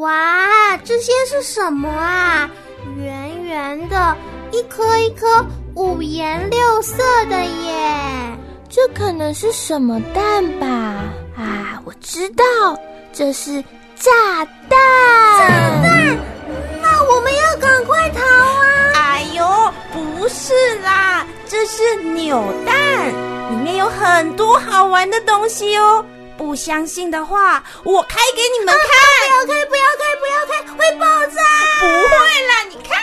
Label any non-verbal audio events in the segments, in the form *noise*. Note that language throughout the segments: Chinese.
哇，这些是什么啊？圆圆的，一颗一颗，五颜六色的耶！这可能是什么蛋吧？啊，我知道，这是炸弹！*laughs* 炸弹！那我们要赶快逃啊！哎呦，不是啦，这是扭蛋，里面有很多好玩的东西哦。不相信的话，我开给你们看。不要开，不要开，不要开，会爆炸！不会啦，你看，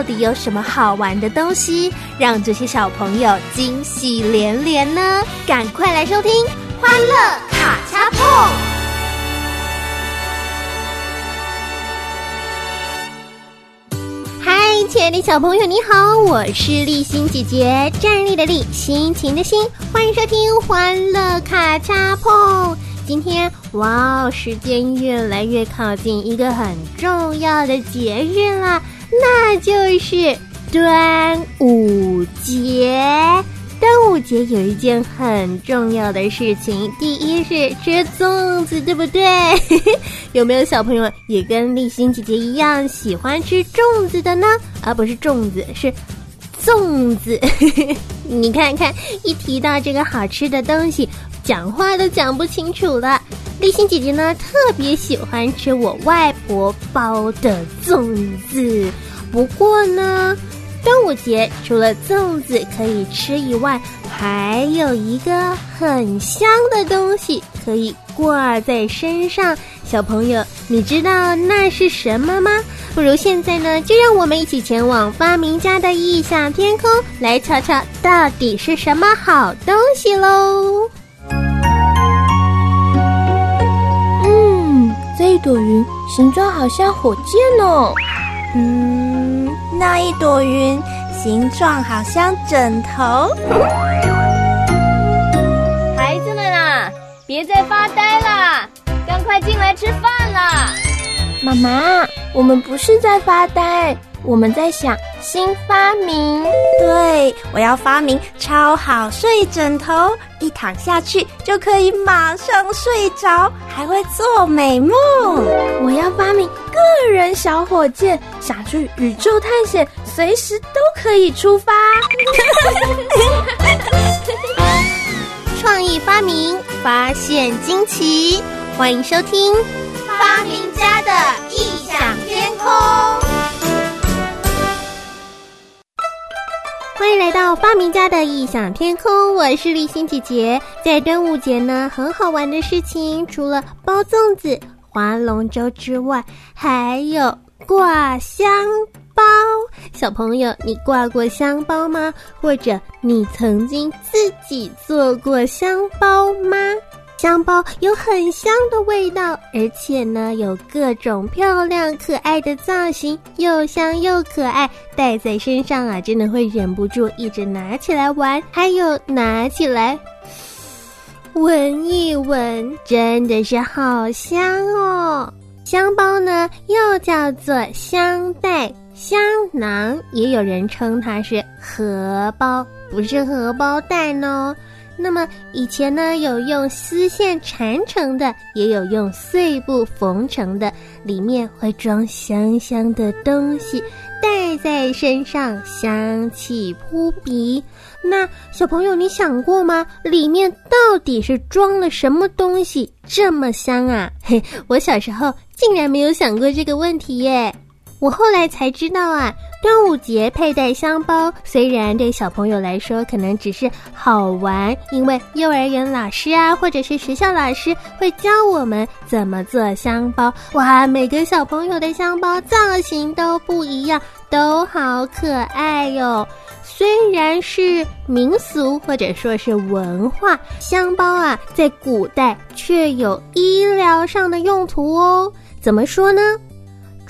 到底有什么好玩的东西，让这些小朋友惊喜连连呢？赶快来收听《欢乐卡恰碰》。嗨，亲爱的小朋友，你好，我是立心姐姐，站立的立，心情的心，欢迎收听《欢乐卡恰碰》。今天，哇哦，时间越来越靠近一个很重要的节日了，那就是端午节。端午节有一件很重要的事情，第一是吃粽子，对不对？*laughs* 有没有小朋友也跟立新姐姐一样喜欢吃粽子的呢？而不是粽子，是粽子。*laughs* 你看看，一提到这个好吃的东西，讲话都讲不清楚了。立新姐姐呢，特别喜欢吃我外婆包的粽子。不过呢，端午节除了粽子可以吃以外，还有一个很香的东西可以挂在身上。小朋友，你知道那是什么吗？不如现在呢，就让我们一起前往发明家的异想天空，来瞧瞧到底是什么好东西喽！这一朵云形状好像火箭哦。嗯，那一朵云形状好像枕头。孩子们啊，别再发呆啦，赶快进来吃饭啦！妈妈，我们不是在发呆，我们在想新发明。对，我要发明超好睡枕头，一躺下去就可以马上睡着，还会做美梦。我要发明个人小火箭，想去宇宙探险，随时都可以出发。创意发明，发现惊奇，欢迎收听。发明家的异想天空，欢迎来到发明家的异想天空。我是立新姐姐。在端午节呢，很好玩的事情，除了包粽子、划龙舟之外，还有挂香包。小朋友，你挂过香包吗？或者你曾经自己做过香包吗？香包有很香的味道，而且呢有各种漂亮可爱的造型，又香又可爱，戴在身上啊，真的会忍不住一直拿起来玩，还有拿起来 *laughs* 闻一闻，真的是好香哦！香包呢又叫做香袋、香囊，也有人称它是荷包，不是荷包蛋哦。那么以前呢，有用丝线缠成的，也有用碎布缝成的，里面会装香香的东西，戴在身上香气扑鼻。那小朋友，你想过吗？里面到底是装了什么东西这么香啊？嘿，*laughs* 我小时候竟然没有想过这个问题耶。我后来才知道啊，端午节佩戴香包，虽然对小朋友来说可能只是好玩，因为幼儿园老师啊，或者是学校老师会教我们怎么做香包。哇，每个小朋友的香包造型都不一样，都好可爱哟。虽然是民俗或者说是文化，香包啊，在古代却有医疗上的用途哦。怎么说呢？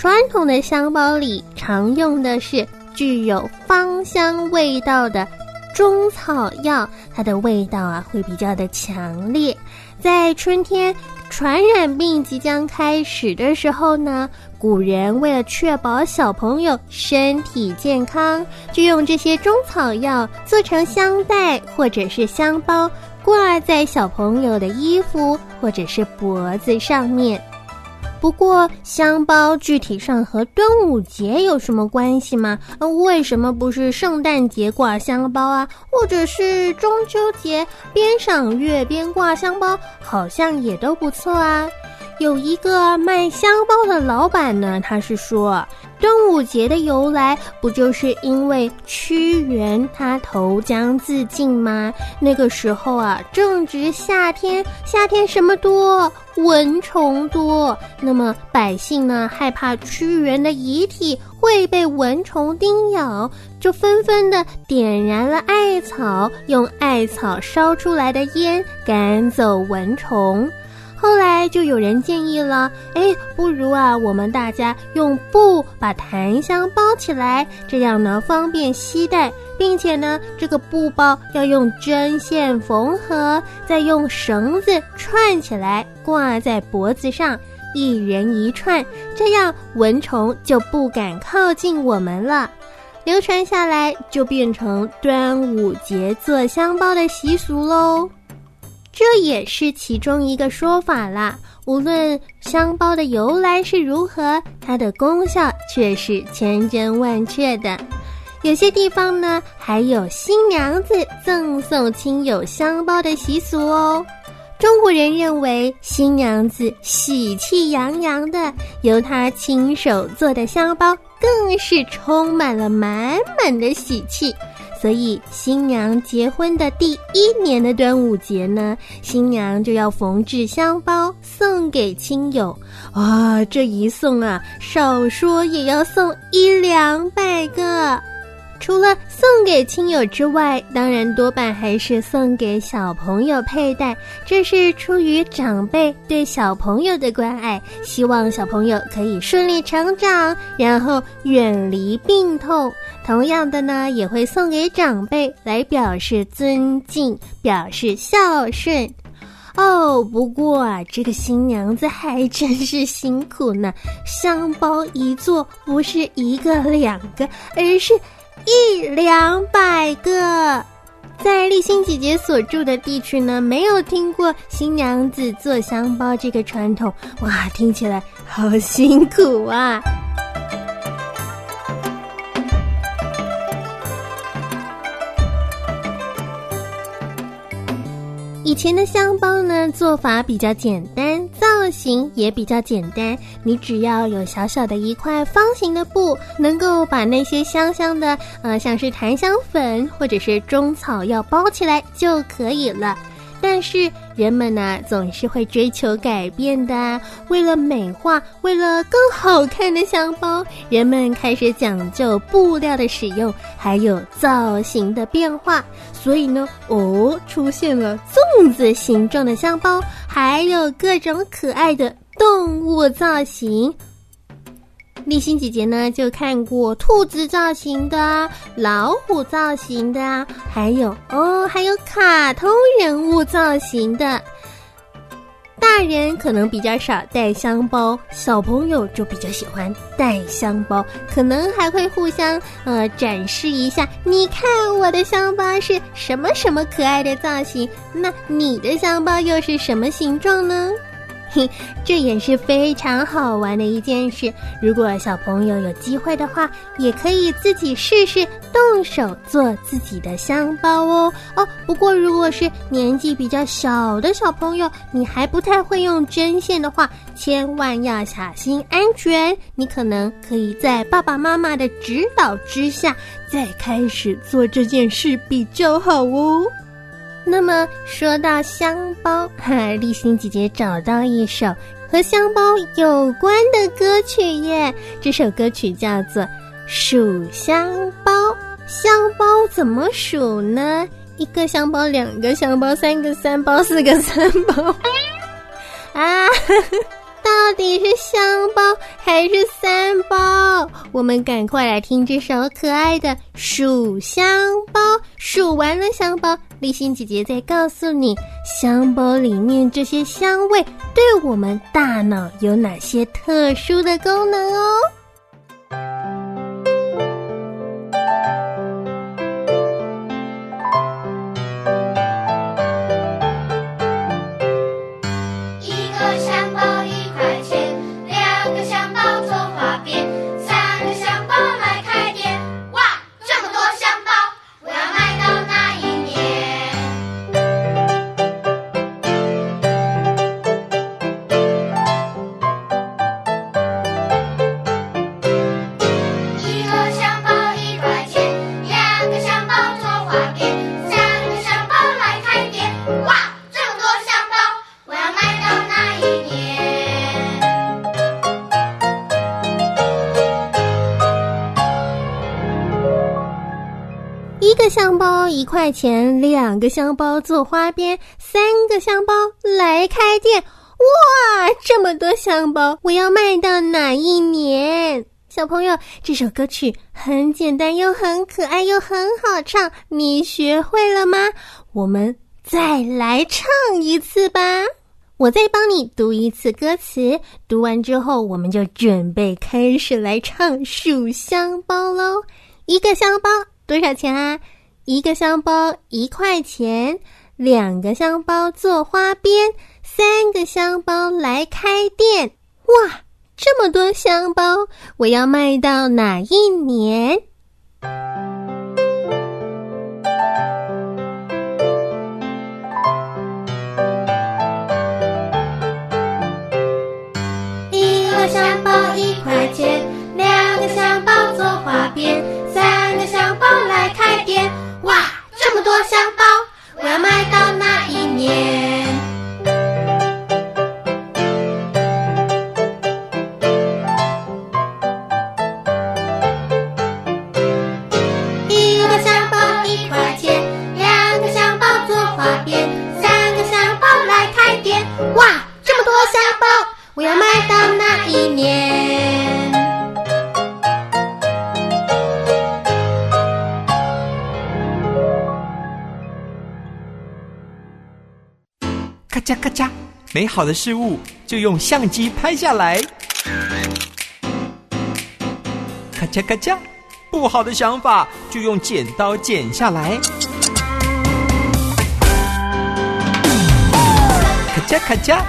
传统的香包里常用的是具有芳香味道的中草药，它的味道啊会比较的强烈。在春天传染病即将开始的时候呢，古人为了确保小朋友身体健康，就用这些中草药做成香袋或者是香包，挂在小朋友的衣服或者是脖子上面。不过，香包具体上和端午节有什么关系吗？为什么不是圣诞节挂香包啊？或者是中秋节边赏月边挂香包，好像也都不错啊。有一个卖香包的老板呢，他是说。端午节的由来不就是因为屈原他投江自尽吗？那个时候啊，正值夏天，夏天什么多？蚊虫多。那么百姓呢，害怕屈原的遗体会被蚊虫叮咬，就纷纷的点燃了艾草，用艾草烧出来的烟赶走蚊虫。后来就有人建议了，哎，不如啊，我们大家用布把檀香包起来，这样呢方便携带，并且呢，这个布包要用针线缝合，再用绳子串起来，挂在脖子上，一人一串，这样蚊虫就不敢靠近我们了。流传下来，就变成端午节做香包的习俗喽。这也是其中一个说法啦。无论香包的由来是如何，它的功效却是千真万确的。有些地方呢，还有新娘子赠送亲友香包的习俗哦。中国人认为新娘子喜气洋洋的，由她亲手做的香包更是充满了满满的喜气。所以，新娘结婚的第一年的端午节呢，新娘就要缝制香包送给亲友。哇，这一送啊，少说也要送一两百个。除了送给亲友之外，当然多半还是送给小朋友佩戴。这是出于长辈对小朋友的关爱，希望小朋友可以顺利成长，然后远离病痛。同样的呢，也会送给长辈来表示尊敬，表示孝顺。哦，不过啊，这个新娘子还真是辛苦呢，香包一做不是一个两个，而是。一两百个，在丽欣姐姐所住的地区呢，没有听过新娘子做香包这个传统。哇，听起来好辛苦啊！以前的香包呢，做法比较简单，造型也比较简单。你只要有小小的一块方形的布，能够把那些香香的，呃，像是檀香粉或者是中草药包起来就可以了。但是人们呢，总是会追求改变的。为了美化，为了更好看的香包，人们开始讲究布料的使用，还有造型的变化。所以呢，哦，出现了粽子形状的香包，还有各种可爱的动物造型。立新姐姐呢，就看过兔子造型的、老虎造型的，还有哦，还有卡通人物造型的。大人可能比较少带香包，小朋友就比较喜欢带香包，可能还会互相呃展示一下。你看我的香包是什么什么可爱的造型，那你的香包又是什么形状呢？嘿，这也是非常好玩的一件事。如果小朋友有机会的话，也可以自己试试动手做自己的香包哦。哦，不过如果是年纪比较小的小朋友，你还不太会用针线的话，千万要小心安全。你可能可以在爸爸妈妈的指导之下，再开始做这件事比较好哦。那么说到香包，哈，立新姐姐找到一首和香包有关的歌曲耶。这首歌曲叫做《数香包》，香包怎么数呢？一个香包，两个香包，三个三包，四个三包。*laughs* 啊，*laughs* 到底是香包还是三包？我们赶快来听这首可爱的数香包。数完了香包，立心姐姐在告诉你，香包里面这些香味对我们大脑有哪些特殊的功能哦。前，两个香包做花边，三个香包来开店。哇，这么多香包，我要卖到哪一年？小朋友，这首歌曲很简单，又很可爱，又很好唱，你学会了吗？我们再来唱一次吧。我再帮你读一次歌词，读完之后，我们就准备开始来唱数香包喽。一个香包多少钱啊？一个香包一块钱，两个香包做花边，三个香包来开店。哇，这么多香包，我要卖到哪一年？一个香包一块钱，两个香包做花边，三个香包来好的事物就用相机拍下来。咔嚓咔嚓，不好的想法就用剪刀剪下来。咔嚓咔嚓，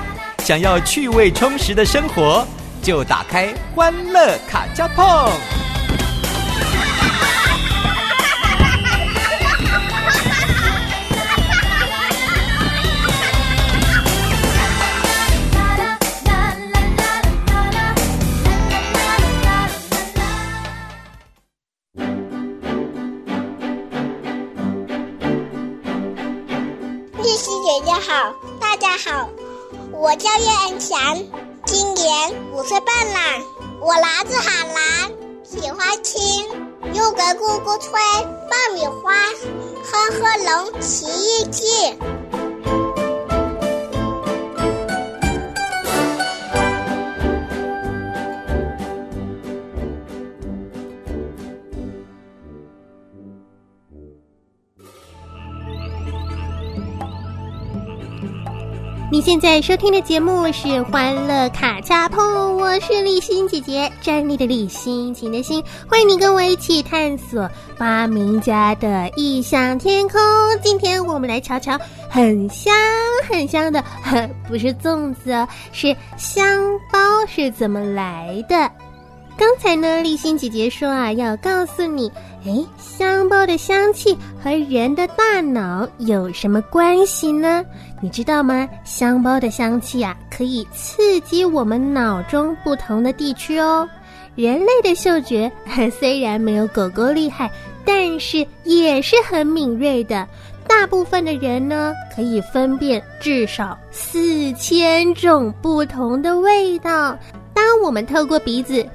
想要趣味充实的生活，就打开欢乐卡加碰。年五岁半啦。我来自海南，喜欢听又给姑姑吹爆米花，哼哼龙奇遇记。你现在收听的节目是《欢乐卡恰碰》，我是立心姐姐，站立的立，心情的心，欢迎你跟我一起探索发明家的异想天空。今天我们来瞧瞧很香很香的，不是粽子，是香包是怎么来的。刚才呢，立心姐姐说啊，要告诉你，诶，香包的香气和人的大脑有什么关系呢？你知道吗？香包的香气啊，可以刺激我们脑中不同的地区哦。人类的嗅觉 *laughs* 虽然没有狗狗厉害，但是也是很敏锐的。大部分的人呢，可以分辨至少四千种不同的味道。当我们透过鼻子。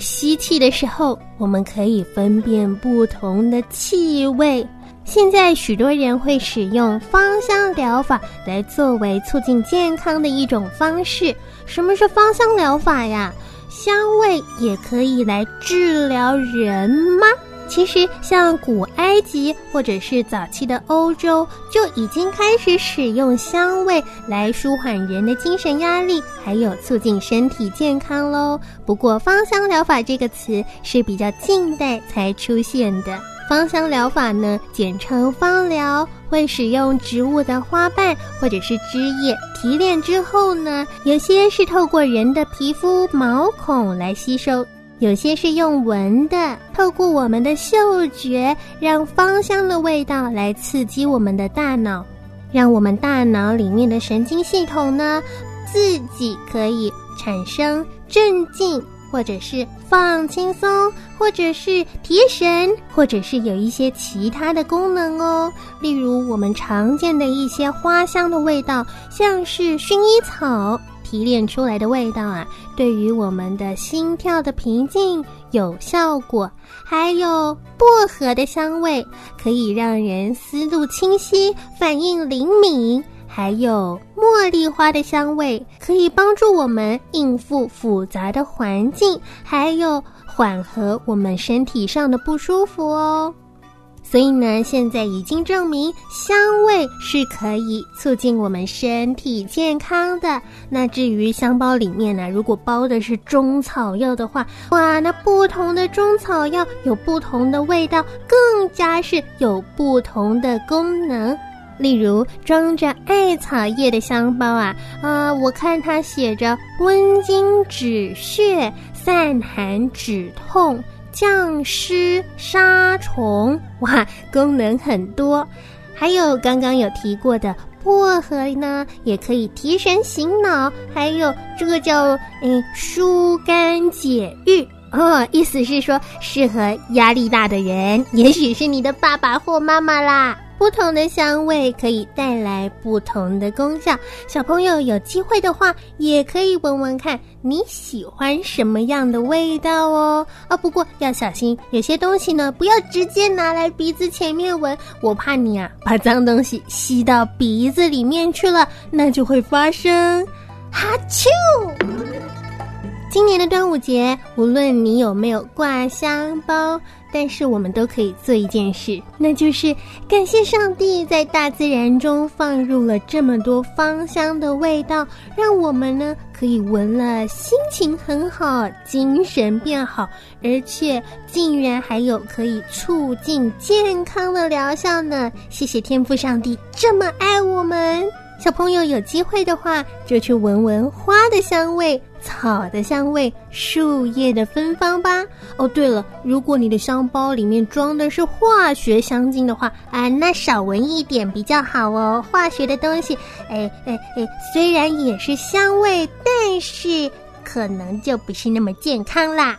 吸气的时候，我们可以分辨不同的气味。现在许多人会使用芳香疗法来作为促进健康的一种方式。什么是芳香疗法呀？香味也可以来治疗人吗？其实，像古埃及或者是早期的欧洲，就已经开始使用香味来舒缓人的精神压力，还有促进身体健康喽。不过，芳香疗法这个词是比较近代才出现的。芳香疗法呢，简称芳疗，会使用植物的花瓣或者是枝叶提炼之后呢，有些是透过人的皮肤毛孔来吸收。有些是用闻的，透过我们的嗅觉，让芳香的味道来刺激我们的大脑，让我们大脑里面的神经系统呢，自己可以产生镇静，或者是放轻松，或者是提神，或者是有一些其他的功能哦。例如我们常见的一些花香的味道，像是薰衣草。提炼出来的味道啊，对于我们的心跳的平静有效果。还有薄荷的香味，可以让人思路清晰、反应灵敏。还有茉莉花的香味，可以帮助我们应付复杂的环境，还有缓和我们身体上的不舒服哦。所以呢，现在已经证明香味是可以促进我们身体健康的。那至于香包里面呢，如果包的是中草药的话，哇，那不同的中草药有不同的味道，更加是有不同的功能。例如装着艾草叶的香包啊，啊，我看它写着温经止血、散寒止痛。降湿杀虫，哇，功能很多。还有刚刚有提过的薄荷呢，也可以提神醒脑。还有这个叫嗯疏肝解郁哦，意思是说适合压力大的人，也许是你的爸爸或妈妈啦。不同的香味可以带来不同的功效。小朋友有机会的话，也可以闻闻看你喜欢什么样的味道哦。啊，不过要小心，有些东西呢，不要直接拿来鼻子前面闻，我怕你啊把脏东西吸到鼻子里面去了，那就会发生哈啾。今年的端午节，无论你有没有挂香包。但是我们都可以做一件事，那就是感谢上帝在大自然中放入了这么多芳香的味道，让我们呢可以闻了心情很好，精神变好，而且竟然还有可以促进健康的疗效呢！谢谢天赋上帝这么爱我们。小朋友有机会的话，就去闻闻花的香味、草的香味、树叶的芬芳吧。哦，对了，如果你的香包里面装的是化学香精的话，啊，那少闻一点比较好哦。化学的东西，哎哎哎，虽然也是香味，但是可能就不是那么健康啦。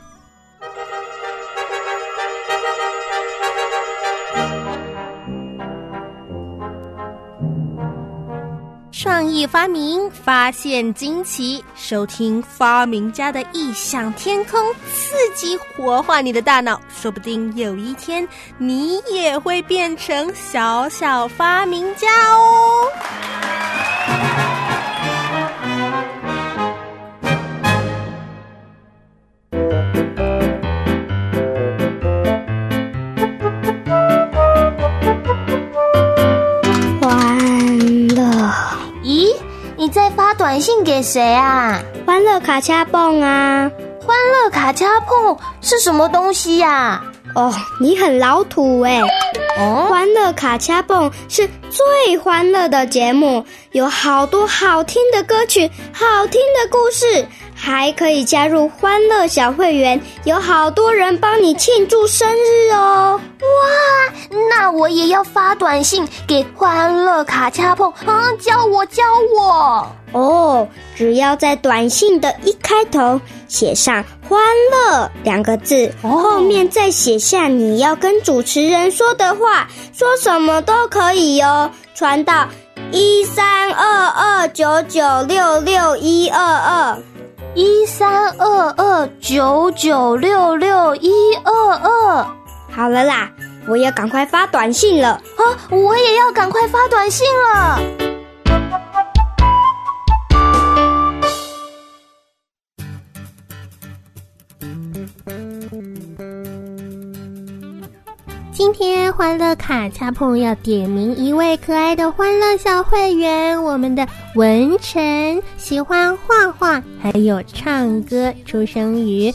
创意发明，发现惊奇，收听发明家的异想天空，刺激活化你的大脑，说不定有一天你也会变成小小发明家哦。给谁啊？欢乐卡恰蹦啊！欢乐卡恰蹦是什么东西呀？哦，你很老土哎！哦，欢乐卡恰蹦是最欢乐的节目，有好多好听的歌曲，好听的故事。还可以加入欢乐小会员，有好多人帮你庆祝生日哦！哇，那我也要发短信给欢乐卡恰碰啊，教我教我哦！只要在短信的一开头写上“欢乐”两个字，后面再写下你要跟主持人说的话，说什么都可以哟。传到一三二二九九六六一二二。一三二二九九六六一二二，好了啦，我要赶快发短信了啊！我也要赶快发短信了。今天欢乐卡恰碰要点名一位可爱的欢乐小会员，我们的文晨，喜欢画画，还有唱歌，出生于。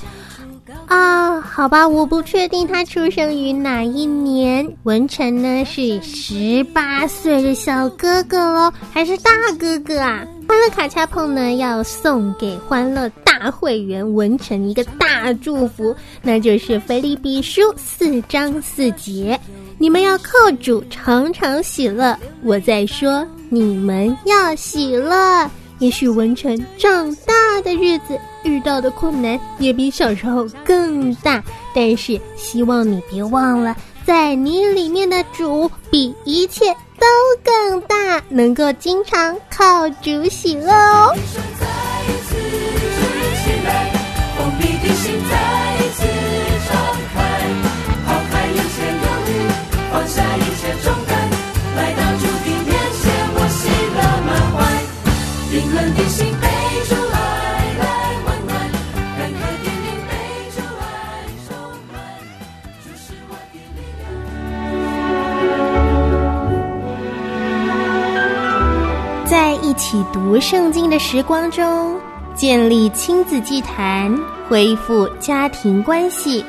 啊，好吧，我不确定他出生于哪一年。文成呢是十八岁的小哥哥哦，还是大哥哥啊？欢乐卡恰碰呢要送给欢乐大会员文成一个大祝福，那就是菲利比书四章四节，你们要靠主常常喜乐。我在说，你们要喜乐。也许文成长大的日子遇到的困难也比小时候更大，但是希望你别忘了，在你里面的主比一切都更大，能够经常靠主喜乐哦。起读圣经的时光中，建立亲子祭坛，恢复家庭关系，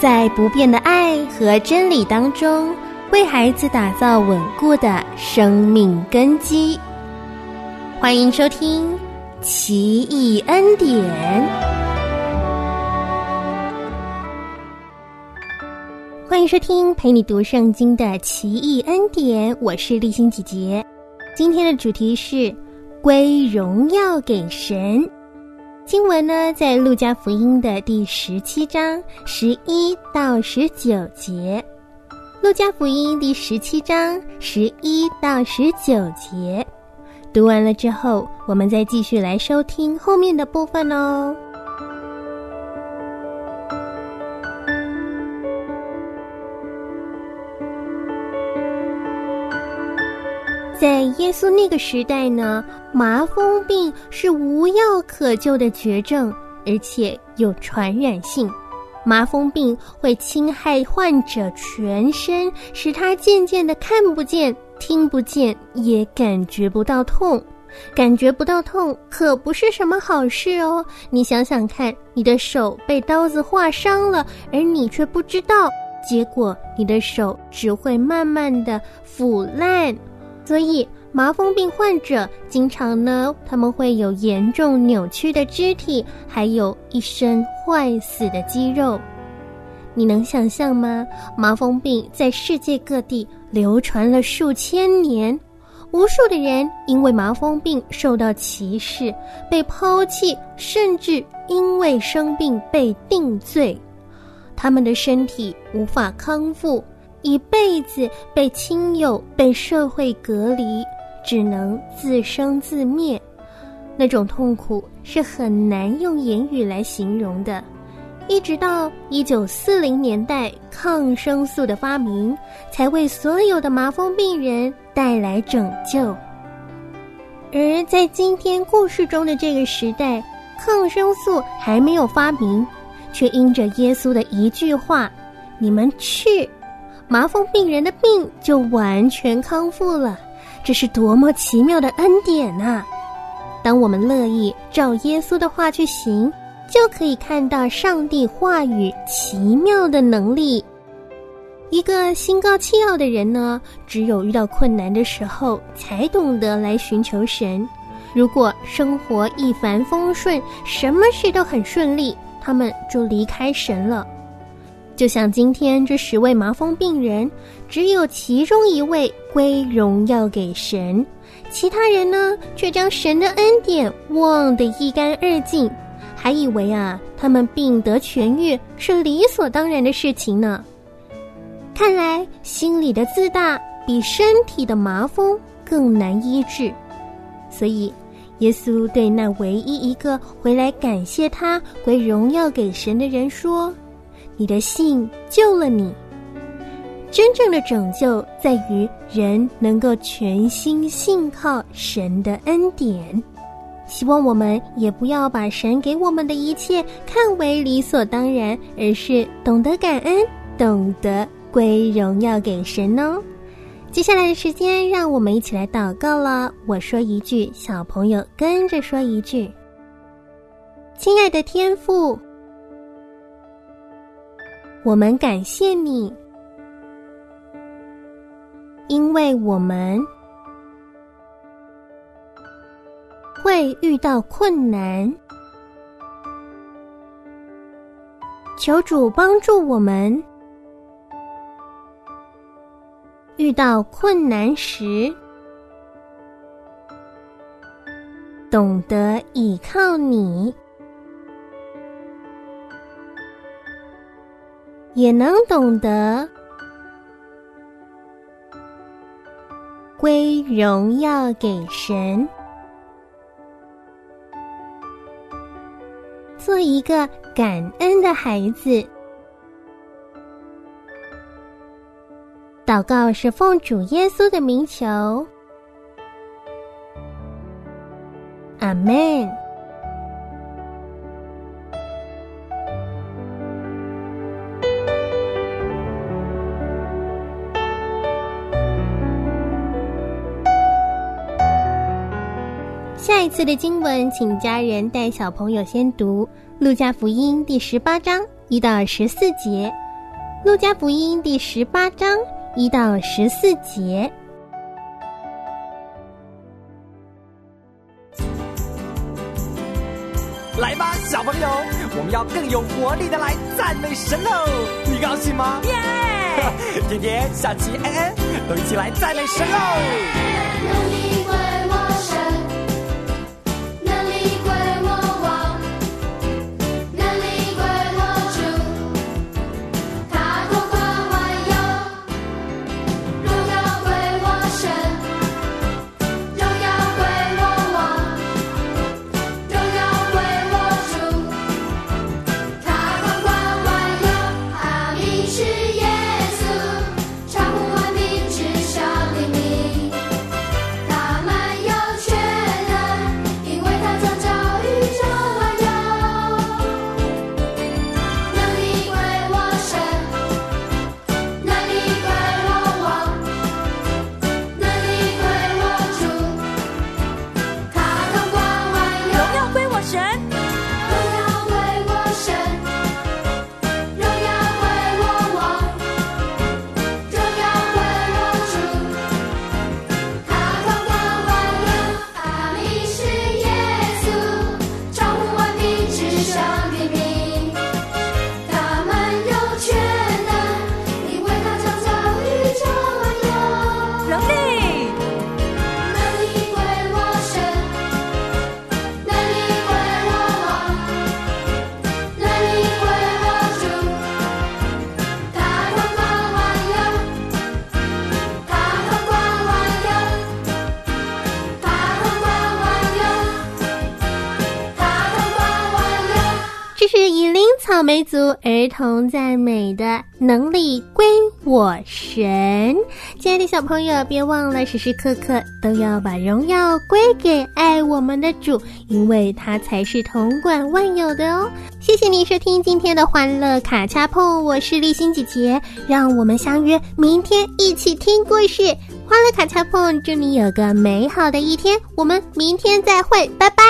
在不变的爱和真理当中，为孩子打造稳固的生命根基。欢迎收听《奇异恩典》，欢迎收听陪你读圣经的《奇异恩典》，我是丽心姐姐。今天的主题是归荣耀给神。经文呢，在路加福音的第十七章十一到十九节。路加福音第十七章十一到十九节。读完了之后，我们再继续来收听后面的部分哦。在耶稣那个时代呢，麻风病是无药可救的绝症，而且有传染性。麻风病会侵害患者全身，使他渐渐的看不见。听不见，也感觉不到痛，感觉不到痛可不是什么好事哦。你想想看，你的手被刀子划伤了，而你却不知道，结果你的手只会慢慢的腐烂。所以，麻风病患者经常呢，他们会有严重扭曲的肢体，还有一身坏死的肌肉。你能想象吗？麻风病在世界各地流传了数千年，无数的人因为麻风病受到歧视、被抛弃，甚至因为生病被定罪，他们的身体无法康复，一辈子被亲友、被社会隔离，只能自生自灭，那种痛苦是很难用言语来形容的。一直到一九四零年代，抗生素的发明才为所有的麻风病人带来拯救。而在今天故事中的这个时代，抗生素还没有发明，却因着耶稣的一句话：“你们去，麻风病人的病就完全康复了。”这是多么奇妙的恩典呐！当我们乐意照耶稣的话去行。就可以看到上帝话语奇妙的能力。一个心高气傲的人呢，只有遇到困难的时候，才懂得来寻求神。如果生活一帆风顺，什么事都很顺利，他们就离开神了。就像今天这十位麻风病人，只有其中一位归荣耀给神，其他人呢，却将神的恩典忘得一干二净。还以为啊，他们病得痊愈是理所当然的事情呢。看来心里的自大比身体的麻风更难医治，所以耶稣对那唯一一个回来感谢他、归荣耀给神的人说：“你的信救了你。”真正的拯救在于人能够全心信靠神的恩典。希望我们也不要把神给我们的一切看为理所当然，而是懂得感恩，懂得归荣耀给神哦。接下来的时间，让我们一起来祷告了。我说一句，小朋友跟着说一句：“亲爱的天父，我们感谢你，因为我们。”会遇到困难，求主帮助我们。遇到困难时，懂得依靠你，也能懂得归荣耀给神。做一个感恩的孩子。祷告是奉主耶稣的名求，阿门。次的经文，请家人带小朋友先读《路加福音》第十八章一到十四节，《路加福音》第十八章一到十四节。来吧，小朋友，我们要更有活力的来赞美神喽！你高兴吗？耶！天天、下期、安安都一起来赞美神喽！草美族儿童赞美的能力归我神，亲爱的小朋友，别忘了时时刻刻都要把荣耀归给爱我们的主，因为他才是统管万有的哦。谢谢你收听今天的欢乐卡恰碰，我是立新姐姐，让我们相约明天一起听故事。欢乐卡恰碰，祝你有个美好的一天，我们明天再会，拜拜。